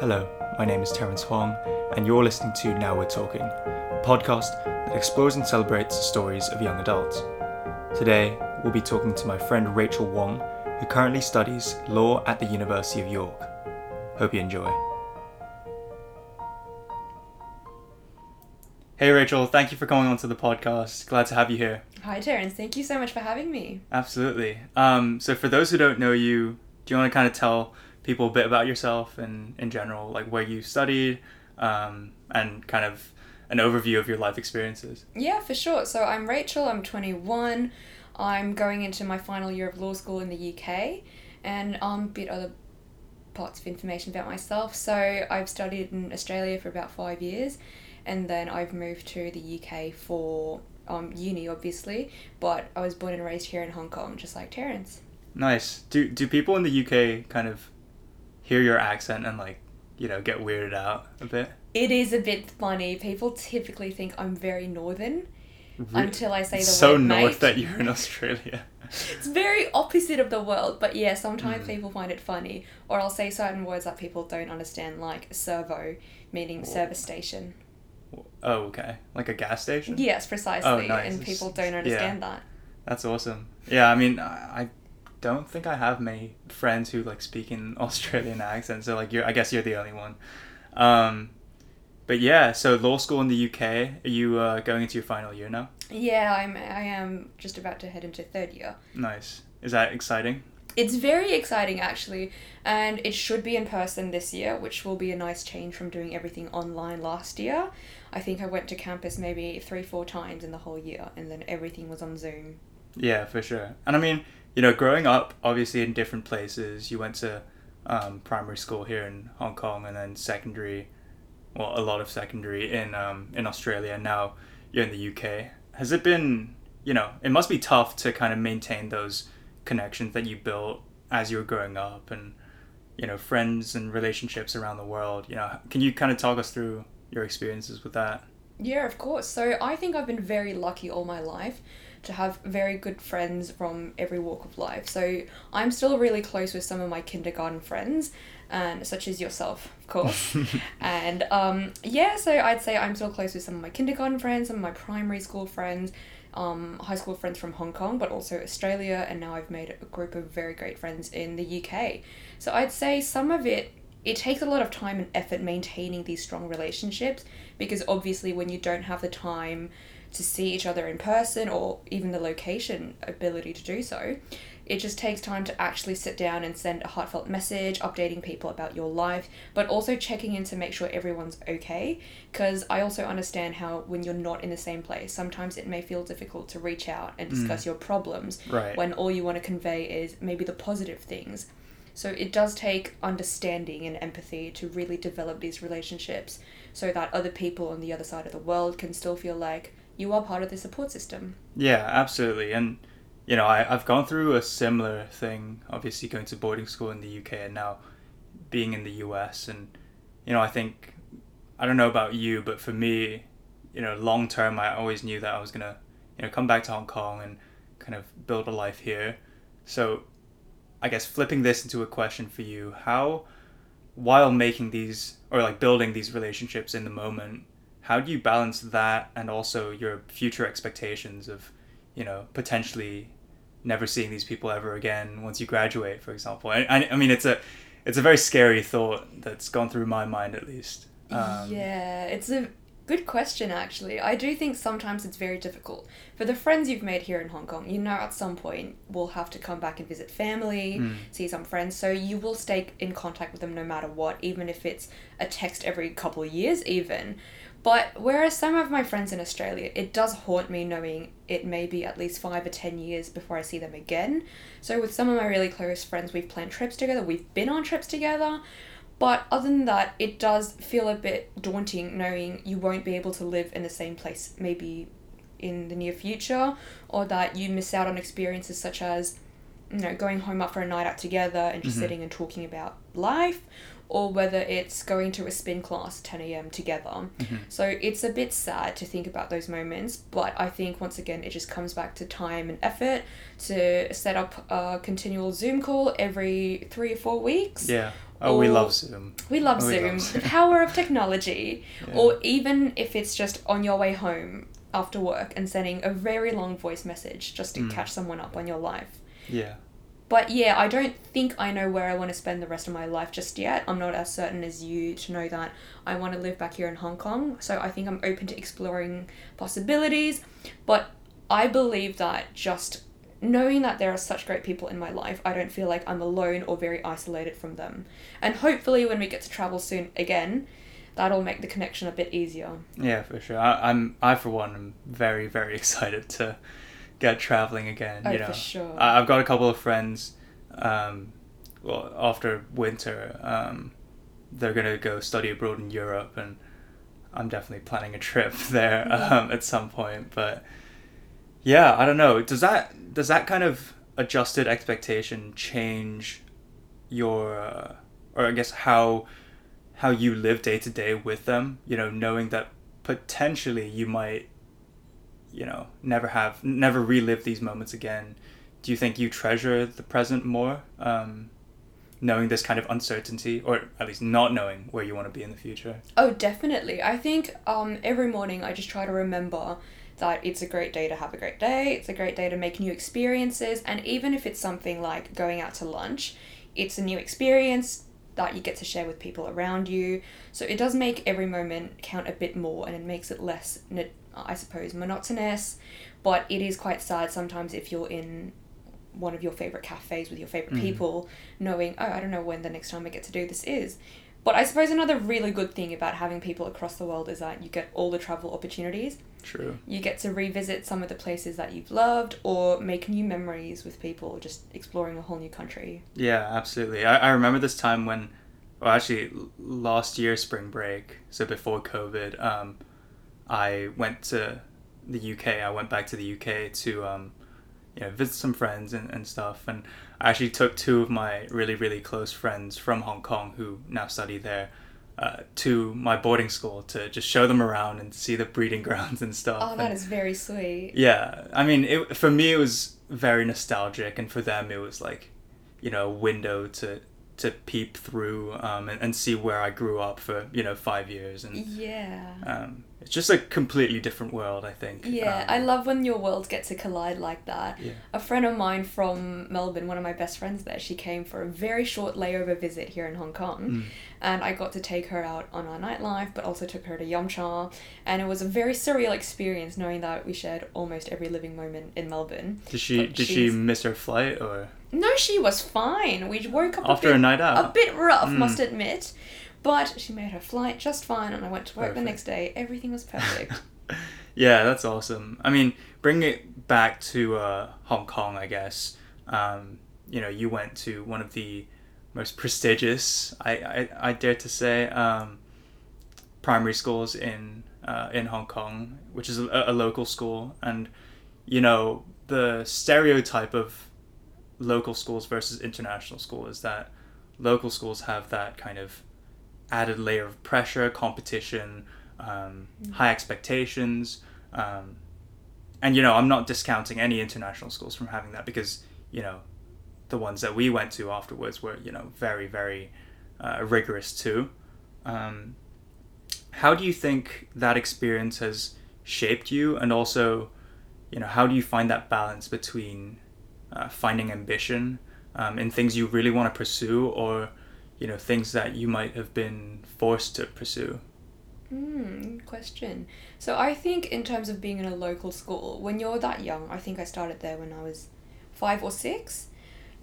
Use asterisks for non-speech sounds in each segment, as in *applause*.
Hello, my name is Terence Huang, and you're listening to Now We're Talking, a podcast that explores and celebrates the stories of young adults. Today, we'll be talking to my friend Rachel Wong, who currently studies law at the University of York. Hope you enjoy. Hey Rachel, thank you for coming onto the podcast. Glad to have you here. Hi, Terence. Thank you so much for having me. Absolutely. Um, so, for those who don't know you, do you want to kind of tell people a bit about yourself and in general, like where you studied, um, and kind of an overview of your life experiences? Yeah, for sure. So, I'm Rachel. I'm 21. I'm going into my final year of law school in the UK, and um, a bit other parts of information about myself. So, I've studied in Australia for about five years, and then I've moved to the UK for um, uni, obviously. But I was born and raised here in Hong Kong, just like Terence. Nice. Do do people in the UK kind of hear your accent and like you know get weirded out a bit? It is a bit funny. People typically think I'm very northern Re- until I say the word. so word north mate. that you're in Australia. It's very opposite of the world, but yeah, sometimes Mm. people find it funny. Or I'll say certain words that people don't understand, like servo, meaning service station. Oh, okay. Like a gas station. Yes, precisely. Oh, nice. And people don't understand that. That's awesome. Yeah, I mean, I don't think I have many friends who like speak in *laughs* Australian accent. So like, you're I guess you're the only one. Um, but yeah, so law school in the UK. Are you uh, going into your final year now? Yeah, I'm. I am just about to head into third year. Nice. Is that exciting? It's very exciting actually, and it should be in person this year, which will be a nice change from doing everything online last year. I think I went to campus maybe three, four times in the whole year, and then everything was on Zoom. Yeah, for sure. And I mean, you know, growing up obviously in different places, you went to um, primary school here in Hong Kong and then secondary, well, a lot of secondary in um, in Australia. Now you're in the UK. Has it been, you know, it must be tough to kind of maintain those connections that you built as you were growing up and, you know, friends and relationships around the world. You know, can you kind of talk us through your experiences with that? Yeah, of course. So I think I've been very lucky all my life to have very good friends from every walk of life. So I'm still really close with some of my kindergarten friends, and such as yourself, of course. *laughs* and um, yeah, so I'd say I'm still close with some of my kindergarten friends, some of my primary school friends, um, high school friends from Hong Kong, but also Australia, and now I've made a group of very great friends in the UK. So I'd say some of it it takes a lot of time and effort maintaining these strong relationships because obviously when you don't have the time to see each other in person or even the location ability to do so. It just takes time to actually sit down and send a heartfelt message updating people about your life but also checking in to make sure everyone's okay. Because i also understand how when you're not in the same place sometimes it may feel difficult to reach out and discuss mm. your problems Right. when all you want to convey is maybe the positive things. So it does take understanding and empathy to really develop these relationships so that other people on the other side of the world can still feel like you are part of the support system. Yeah, absolutely. And, you know, I, I've gone through a similar thing, obviously going to boarding school in the UK and now being in the US. And, you know, I think, I don't know about you, but for me, you know, long term, I always knew that I was going to, you know, come back to Hong Kong and kind of build a life here. So, I guess flipping this into a question for you, how, while making these, or like building these relationships in the moment, how do you balance that and also your future expectations of you know potentially never seeing these people ever again once you graduate for example i, I, I mean it's a it's a very scary thought that's gone through my mind at least um, yeah, it's a good question actually. I do think sometimes it's very difficult. For the friends you've made here in Hong Kong, you know at some point we'll have to come back and visit family, Mm. see some friends, so you will stay in contact with them no matter what, even if it's a text every couple of years even. But whereas some of my friends in Australia, it does haunt me knowing it may be at least five or ten years before I see them again. So with some of my really close friends, we've planned trips together, we've been on trips together. But other than that, it does feel a bit daunting knowing you won't be able to live in the same place maybe in the near future, or that you miss out on experiences such as, you know, going home up for a night out together and just Mhm. sitting and talking about life, or whether it's going to a spin class 10 a.m. together. Mhm. So it's a bit sad to think about those moments, but I think once again it just comes back to time and effort to set up a continual Zoom call every three or four weeks yeah Oh, we love Zoom. We love we Zoom, love Zoom. the *laughs* power of technology. Yeah. Or even if it's just on your way home after work and sending a very long voice message just to Mm. catch someone up on your life. Yeah. But yeah, I don't think I know where I want to spend the rest of my life just yet. I'm not as certain as you to know that I want to live back here in Hong Kong. So I think I'm open to exploring possibilities. But I believe that just knowing that there are such great people in my life, I don't feel like I'm alone or very isolated from them. And hopefully, when we get to travel soon again, that'll make the connection a bit easier. Yeah, for sure. I, I'm I for one am very very *laughs* excited to get traveling again. Oh, you for know, sure. I, I've got a couple of friends. Um, well, after winter, um, they're gonna go study abroad in Europe, and I'm definitely planning a trip *laughs* there Yeah. um, at some point. But yeah, I don't know. Does that does that kind of adjusted expectation change your, uh, or I guess how how you live day to day with them? You know, knowing that potentially you might, you know, never have never relive these moments again. Do you think you treasure the present more? Um, knowing this kind of uncertainty, or at least not knowing where you want to be in the future. Oh, definitely. I think um, every morning I just try to remember that it's a great day to have a great day, it's a great day to make new experiences, and even if it's something like going out to lunch, it's a new experience that you get to share with people around you. So it does make every moment count a bit more and it makes it less, n- I suppose, monotonous, but it is quite sad sometimes if you're in one of your favorite cafes with your favorite Mhm. people knowing oh i don't know when the next time i get to do this is but i suppose another really good thing about having people across the world is that you get all the travel opportunities True. you get to revisit some of the places that you've loved or make new memories with people just exploring a whole new country Yeah, absolutely. I, I remember this time when, well, actually, last year spring break, so before COVID, um, I went to the UK. I went back to the UK to, um, you know, visit some friends and, and stuff. And I actually took two of my really, really close friends from Hong Kong who now study there uh, to my boarding school to just show them around and see the breeding *laughs* grounds and stuff. oh that And- is very sweet yeah, I mean, it for me it was very nostalgic, and for them it was like, you know, a window to to peep through um, and, and see where I grew up for you know five years, and yeah um, it's just a completely different world. I think. Yeah, Um, I love when your worlds get to collide like that. Yeah. A friend of mine from Melbourne, one of my best friends there, she came for a very short layover visit here in Hong Kong. Mm. And I got to take her out on our nightlife, but also took her to Yum Cha. And it was a very surreal experience knowing that we shared almost every living moment in Melbourne. Did she But did she miss her flight or No, she was fine. We woke up after a a bit, night a bit rough, Mm. must admit. But she made her flight just fine, and I went to work the next day. Everything was perfect. *laughs* yeah, that's awesome. I mean, bring it back to uh, Hong Kong, I guess. Um, you know, you went to one of the most prestigious, I, I, I dare to say, um, primary schools in uh, in Hong Kong, which is a, a local school, and you know the stereotype of local schools versus international school is that local schools have that kind of added layer of pressure, competition, um, high expectations, um, and you know I'm not discounting any international schools from having that because you know the ones that we went to afterwards were you know very very uh, rigorous too. Um, how do you think that experience has shaped you, and also, you know, how do you find that balance between uh, finding ambition um, in things you really want to pursue, or you know, things that you might have been forced to pursue? Hmm, question. So I think in terms of being in a local school, when you're that young, I think I started there when I was five or six,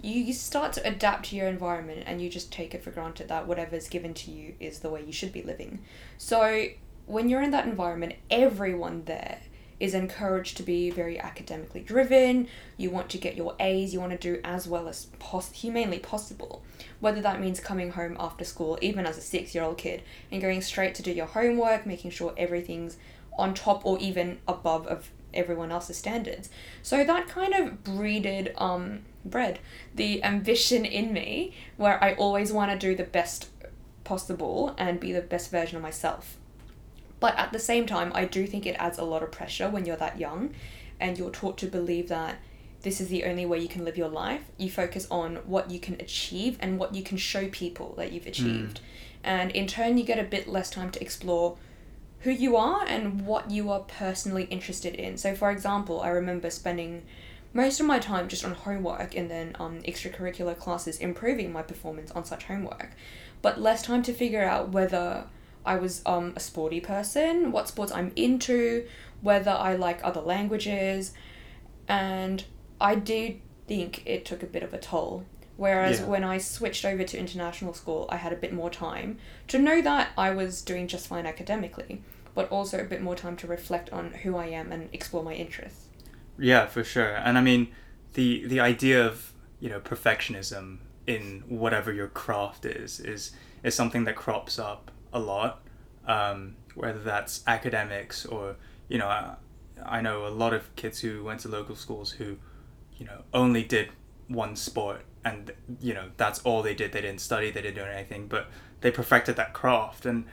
you, you start to adapt to your environment and you just take it for granted that whatever's given to you is the way you should be living. So when you're in that environment, everyone there is encouraged to be very academically driven. You want to get your A's, you want to do as well as pos- humanely possible. Whether that means coming home after school, even as a six year old kid, and going straight to do your homework, making sure everything's on top or even above of everyone else's standards. So that kind of breeded, um, bred the ambition in me where I always want to do the best possible and be the best version of myself. But at the same time, I do think it adds a lot of pressure when you're that young and you're taught to believe that this is the only way you can live your life. You focus on what you can achieve and what you can show people that you've achieved. And in turn, you get a bit less time to explore who you are and what you are personally interested in. So, for example, I remember spending most of my time just on homework and then um, extracurricular classes improving my performance on such homework, but less time to figure out whether I was um, a sporty person, what sports I'm into, whether I like other languages, and I did think it took a bit of a toll. Whereas Yeah. when I switched over to international school, I had a bit more time to know that I was doing just fine academically, but also a bit more time to reflect on who I am and explore my interests. Yeah, for sure. And I mean, the the idea of you know perfectionism in whatever your craft is is is something that crops up a lot. Um, whether that's academics or you know, I, I know a lot of kids who went to local schools who, you know, only did one sport and you know that's all they did. They didn't study. They didn't do anything, but they perfected that craft. And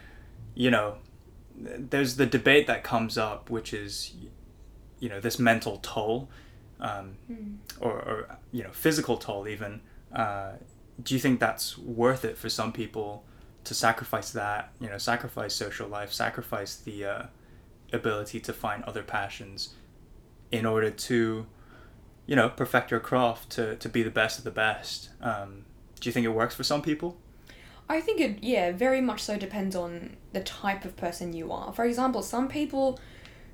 you know, there's the debate that comes up, which is you know this mental toll um, or, or you know physical toll even uh, do you think that's worth it for some people to sacrifice that you know sacrifice social life sacrifice the uh, ability to find other passions in order to you know perfect your craft to, to be the best of the best um, do you think it works for some people I think it, yeah, very much so depends on the type of person you are. For example, some people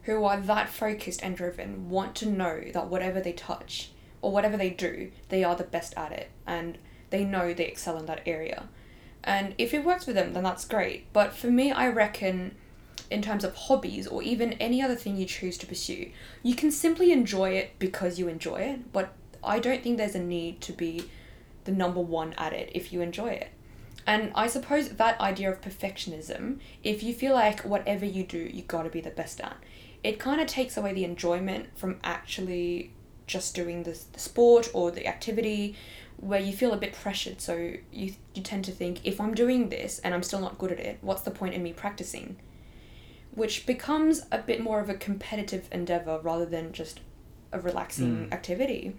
who are that focused and driven want to know that whatever they touch or whatever they do, they are the best at it and they know they excel in that area. And if it works for them, then that's great. But for me, I reckon in terms of hobbies or even any other thing you choose to pursue, you can simply enjoy it because you enjoy it. But I don't think there's a need to be the number one at it if you enjoy it. And I suppose that idea of perfectionism, if you feel like whatever you do, you gotta be the best at, it kind of takes away the enjoyment from actually just doing the, the sport or the activity where you feel a bit pressured. So you, you tend to think, if I'm doing this and I'm still not good at it, what's the point in me practicing? Which becomes a bit more of a competitive endeavor rather than just a relaxing Mm. activity.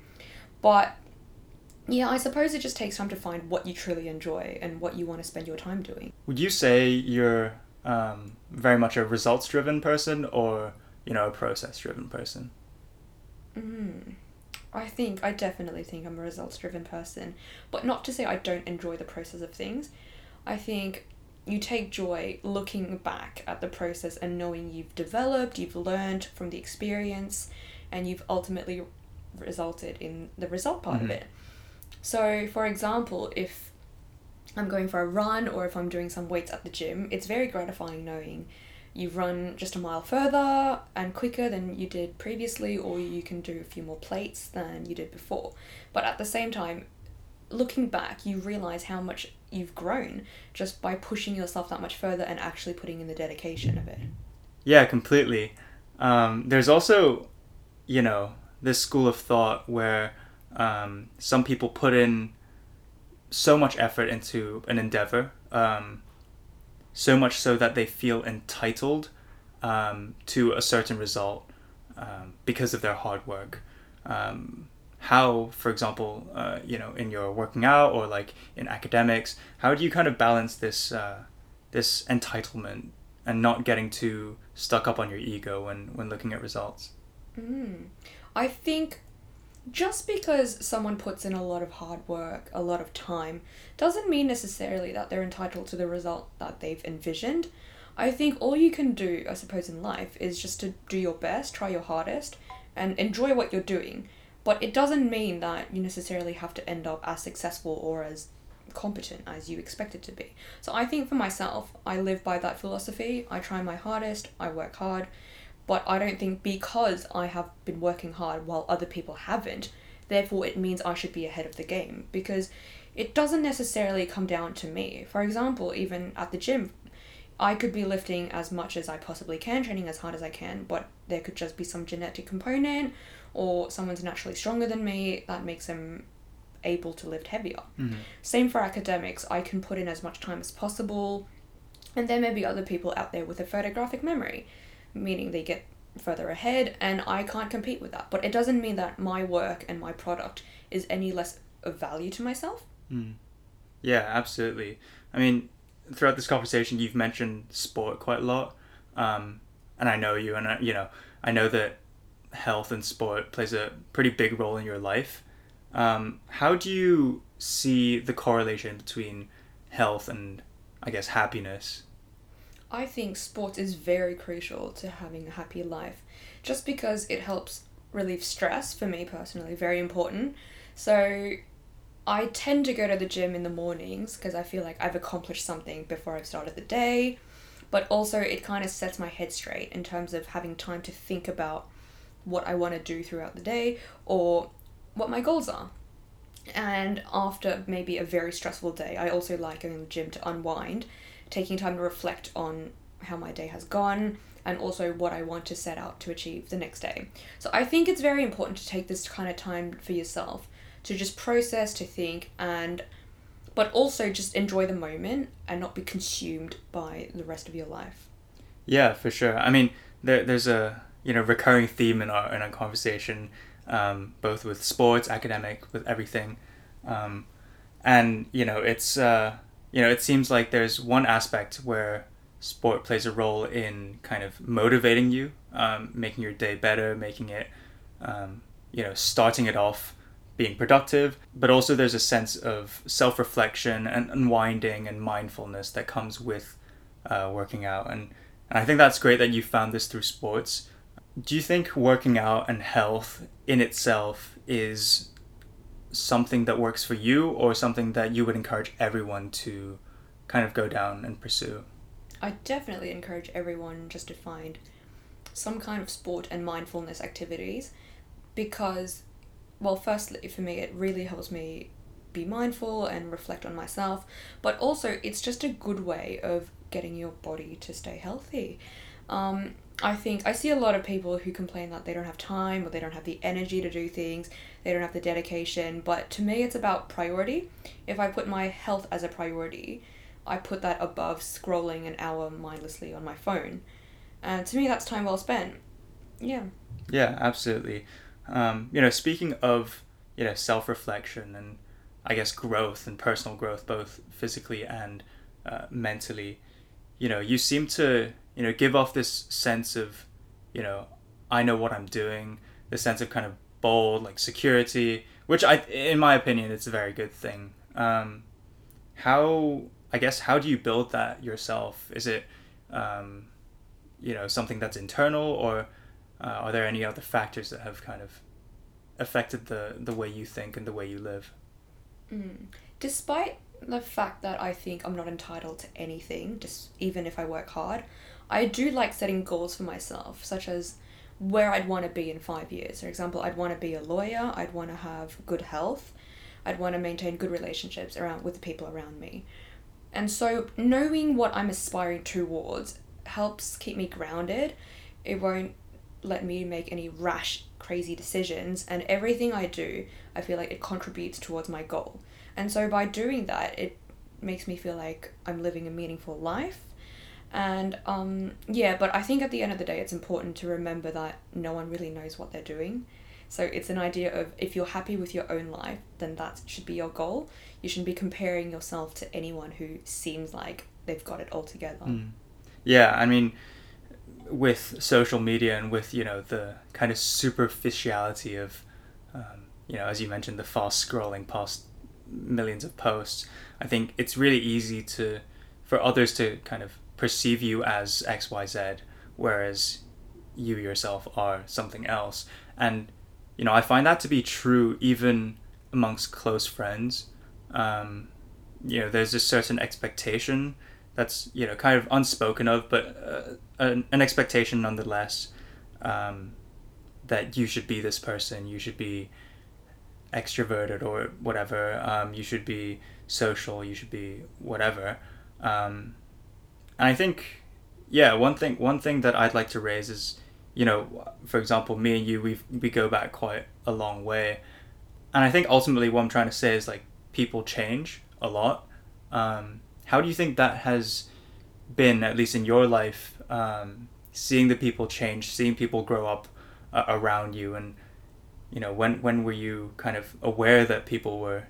But yeah, I suppose it just takes time to find what you truly enjoy and what you want to spend your time doing. would you say you're um, very much a results driven person or you know a process driven person Mm. I think, I definitely think I'm a results driven person. But not to say I don't enjoy the process of things. I think you take joy looking back at the process and knowing you've developed, you've learned from the experience, and you've ultimately resulted in the result part of Mhm. it. So, for example, if I'm going for a run or if I'm doing some weights at the gym, it's very gratifying knowing you've run just a mile further and quicker than you did previously, or you can do a few more plates than you did before. But at the same time, looking back, you realize how much you've grown just by pushing yourself that much further and actually putting in the dedication of it. Yeah, completely. Um, there's also, you know, this school of thought where um, some people put in so much effort into an endeavor, um, so much so that they feel entitled um, to a certain result um, because of their hard work. Um, how, for example, uh, you know, in your working out or like in academics, how do you kind of balance this uh, this entitlement and not getting too stuck up on your ego when when looking at results. Mm. I think just because someone puts in a lot of hard work, a lot of time, doesn't mean necessarily that they're entitled to the result that they've envisioned. I think all you can do, I suppose, in life is just to do your best, try your hardest, and enjoy what you're doing. But it doesn't mean that you necessarily have to end up as successful or as competent as you expect it to be. So I think for myself, I live by that philosophy. I try my hardest, I work hard, but I don't think because I have been working hard while other people haven't, therefore it means I should be ahead of the game because it doesn't necessarily come down to me. For example, even at the gym, I could be lifting as much as I possibly can, training as hard as I can, but there could just be some genetic component or someone's naturally stronger than me that makes them able to lift heavier. Mm-hmm. Same for academics. I can put in as much time as possible. And there may be other people out there with a photographic memory, meaning they get further ahead and I can't compete with that. But it doesn't mean that my work and my product is any less of value to myself. Mm. Yeah, absolutely. I mean, throughout this conversation, you've mentioned sport quite a lot, um, and I know you, and I, you know, I know that health and sport plays a pretty big role in your life. Um, how do you see the correlation between health and, I guess, happiness? I think sport is very crucial to having a happy life, just because it helps relieve stress for me personally, very important. So I tend to go to the gym in the mornings because I feel like I've accomplished something before I've started the day, but also it kind of sets my head straight in terms of having time to think about what I want to do throughout the day or what my goals are. And after maybe a very stressful day, I also like going to the gym to unwind, taking time to reflect on how my day has gone and also what I want to set out to achieve the next day. So I think it's very important to take this kind of time for yourself to just process, to think, and but also just enjoy the moment and not be consumed by the rest of your life. Yeah, for sure. I mean, there, there's a you know recurring theme in our in our conversation, um, both with sports, academic, with everything, um, and you know it's uh, you know it seems like there's one aspect where sport plays a role in kind of motivating you, um, making your day better, making it um, you know starting it off being productive, but also there's a sense of self reflection and unwinding and mindfulness that comes with uh, working out. And, and I think that's great that you found this through sports. Do you think working out and health in itself is something that works for you or something that you would encourage everyone to kind of go down and pursue? I definitely encourage everyone just to find some kind of sport and mindfulness activities because well, firstly, for me, it really helps me be mindful and reflect on myself, but also it's just a good way of getting your body to stay healthy. Um, I think I see a lot of people who complain that they don't have time or they don't have the energy to do things, they don't have the dedication, but to me, it's about priority. If I put my health as a priority, I put that above scrolling an hour mindlessly on my phone. And to me, that's time well spent. Yeah. Yeah, absolutely. Um, you know, speaking of you know self reflection and I guess growth and personal growth, both physically and uh, mentally, you know, you seem to you know give off this sense of you know I know what I'm doing, this sense of kind of bold like security, which I, in my opinion, it's a very good thing. Um, how I guess how do you build that yourself? Is it um, you know something that's internal or uh, are there any other factors that have kind of affected the the way you think and the way you live? Mm. Despite the fact that I think I'm not entitled to anything, just even if I work hard, I do like setting goals for myself, such as where I'd want to be in five years. For example, I'd want to be a lawyer. I'd want to have good health. I'd want to maintain good relationships around with the people around me. And so knowing what I'm aspiring towards helps keep me grounded. It won't let me make any rash, crazy decisions. And everything I do, I feel like it contributes towards my goal. And so by doing that, it makes me feel like I'm living a meaningful life. And um, yeah, but I think at the end of the day, it's important to remember that no one really knows what they're doing. So it's an idea of if you're happy with your own life, then that should be your goal. You shouldn't be comparing yourself to anyone who seems like they've got it all together. Mm. Yeah, I mean, with social media and with you know the kind of superficiality of um, you know as you mentioned the fast scrolling past millions of posts i think it's really easy to for others to kind of perceive you as xyz whereas you yourself are something else. And you know i find that to be true even amongst close friends. Um, you know there's a certain expectation that's you know kind of unspoken of, but uh, an, an expectation nonetheless um, that you should be this person, you should be extroverted or whatever, um, you should be social, you should be whatever. Um, and I think, yeah, one thing one thing that I'd like to raise is, you know, for example, me and you, we we go back quite a long way, and I think ultimately what I'm trying to say is like people change a lot. Um, how do you think that has been, at least in your life, um, seeing the people change, seeing people grow up uh, around you, and you know when when were you kind of aware that people were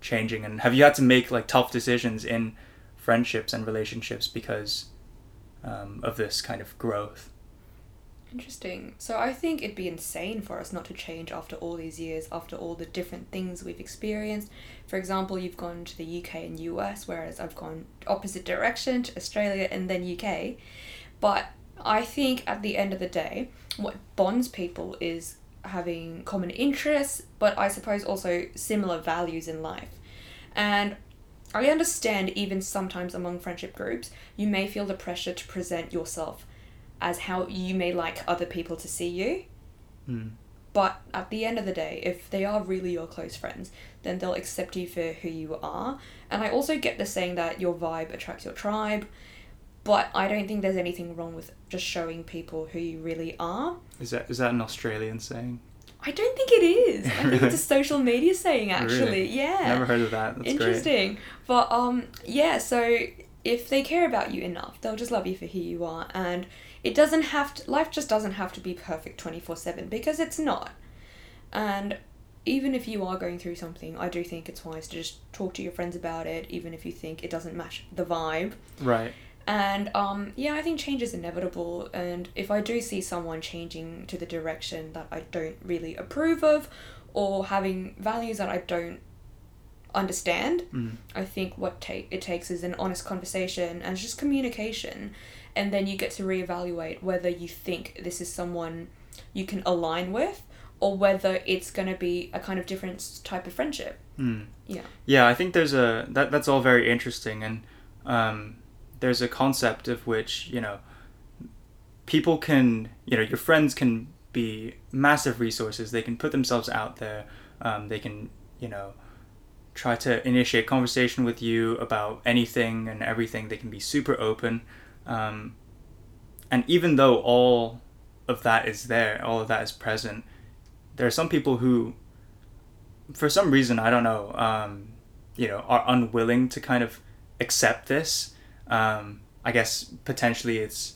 changing, and have you had to make like tough decisions in friendships and relationships because um, of this kind of growth? Interesting. So I think it'd be insane for us not to change after all these years, after all the different things we've experienced. For example, you've gone to the UK and US, whereas I've gone opposite direction to Australia and then UK. But I think at the end of the day, what bonds people is having common interests, but I suppose also similar values in life. And I understand even sometimes among friendship groups, you may feel the pressure to present yourself as how you may like other people to see you. Mm. But at the end of the day, if they are really your close friends, then they'll accept you for who you are. And I also get the saying that your vibe attracts your tribe, but I don't think there's anything wrong with just showing people who you really are. Is that is that an Australian saying? I don't think it is. I think it's a *laughs* social media saying actually. Really? Yeah. Never heard of that. That's great. Interesting. But um yeah, so if they care about you enough, they'll just love you for who you are and it doesn't have to life just doesn't have to be perfect 24/7 because it's not. And even if you are going through something, I do think it's wise to just talk to your friends about it even if you think it doesn't match the vibe. Right. And um, yeah, I think change is inevitable. And if I do see someone changing to the direction that I don't really approve of, or having values that I don't understand, Mm. I think what take it takes is an honest conversation and just communication, and then you get to reevaluate whether you think this is someone you can align with, or whether it's going to be a kind of different type of friendship. Mm. Yeah. Yeah, I think there's a that that's all very interesting, and um, there's a concept of which you know people can you know your friends can be massive resources. They can put themselves out there. Um, they can you know try to initiate conversation with you about anything and everything. They can be super open, um, and even though all of that is there, all of that is present, there are some people who for some reason I don't know, um, you know, are unwilling to kind of accept this. Um, I guess potentially it's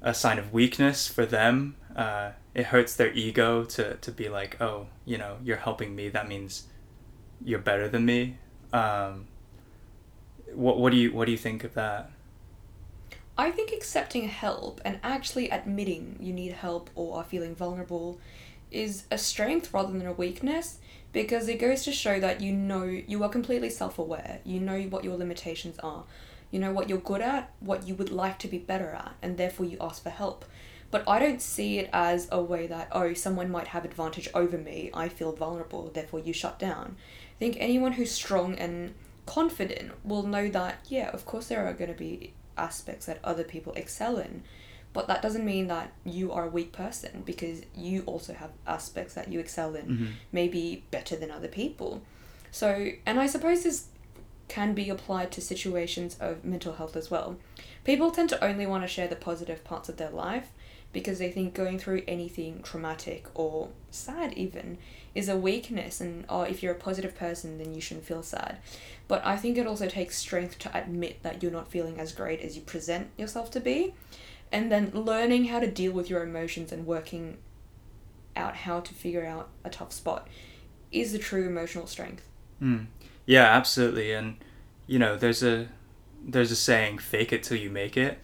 a sign of weakness for them. Uh, it hurts their ego to to be like, oh, you know, you're helping me. That means you're better than me. Um, what what do you what do you think of that? I think accepting help and actually admitting you need help or are feeling vulnerable is a strength rather than a weakness because it goes to show that you know you are completely self aware. You know what your limitations are. You know what you're good at, what you would like to be better at, and therefore you ask for help. But I don't see it as a way that, oh, someone might have advantage over me, I feel vulnerable, therefore you shut down. I think anyone who's strong and confident will know that, yeah, of course there are going to be aspects that other people excel in, but that doesn't mean that you are a weak person because you also have aspects that you excel in, Mhm. maybe better than other people. So, and I suppose this can be applied to situations of mental health as well. People tend to only want to share the positive parts of their life because they think going through anything traumatic or sad even is a weakness and oh if you're a positive person then you shouldn't feel sad but i think it also takes strength to admit that you're not feeling as great as you present yourself to be and then learning how to deal with your emotions and working out how to figure out a tough spot is the true emotional strength Mm. Yeah, absolutely. And you know, there's a there's a saying, "Fake it till you make it,"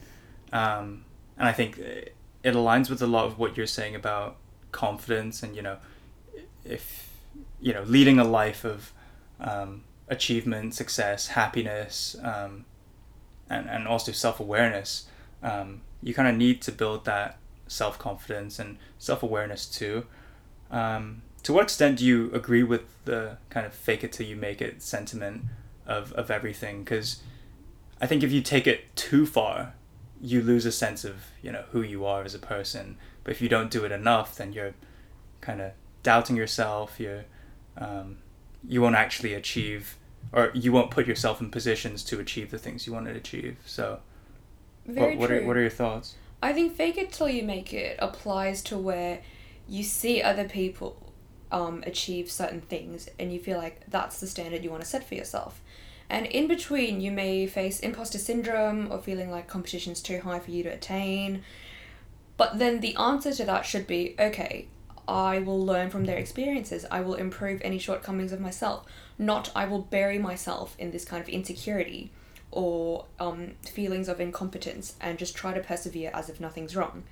um, and I think it aligns with a lot of what you're saying about confidence and you know, if you know, leading a life of um, achievement, success, happiness, um, and and also self awareness. Um, you kind of need to build that self confidence and self awareness too. Um, to what extent do you agree with the kind of fake it till you make it sentiment of, of everything? Because I think if you take it too far, you lose a sense of you know who you are as a person. But if you don't do it enough, then you're kind of doubting yourself. You're um, you won't actually achieve, or you won't put yourself in positions to achieve the things you want to achieve. So, very what, what are what are your thoughts? I think fake it till you make it applies to where you see other people um, achieve certain things and you feel like that's the standard you want to set for yourself. And in between, you may face imposter syndrome or feeling like competition's too high for you to attain. But then the answer to that should be okay, I will learn from their experiences. I will improve any shortcomings of myself. Not I will bury myself in this kind of insecurity or um, feelings of incompetence and just try to persevere as if nothing's wrong.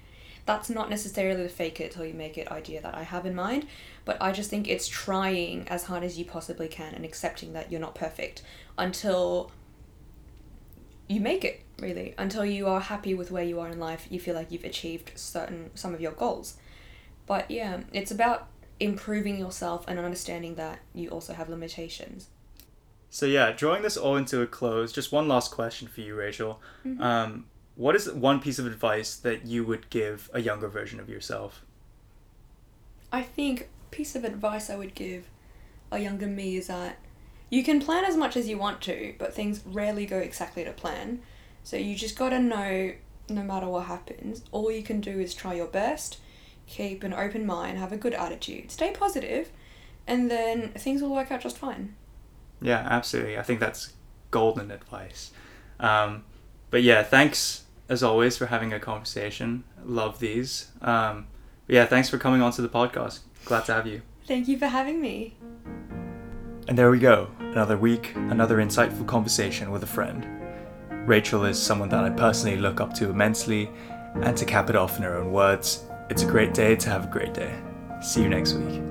That's not necessarily the fake it till you make it idea that I have in mind, but I just think it's trying as hard as you possibly can and accepting that you're not perfect until you make it, really. Until you are happy with where you are in life, you feel like you've achieved certain some of your goals. But yeah, it's about improving yourself and understanding that you also have limitations. So yeah, drawing this all into a close, just one last question for you, Rachel. Mm-hmm. Um, what is one piece of advice that you would give a younger version of yourself? I think piece of advice I would give a younger me is that you can plan as much as you want to, but things rarely go exactly to plan. So you just got to know no matter what happens, all you can do is try your best, keep an open mind, have a good attitude, stay positive, and then things will work out just fine. Yeah, absolutely. I think that's golden advice. Um, but yeah, thanks as always for having a conversation. Love these. Um, yeah, thanks for coming on to the podcast. Glad to have you. Thank you for having me. And there we go. Another week, another insightful conversation with a friend. Rachel is someone that I personally look up to immensely, and to cap it off in her own words, it's a great day to have a great day. See you next week.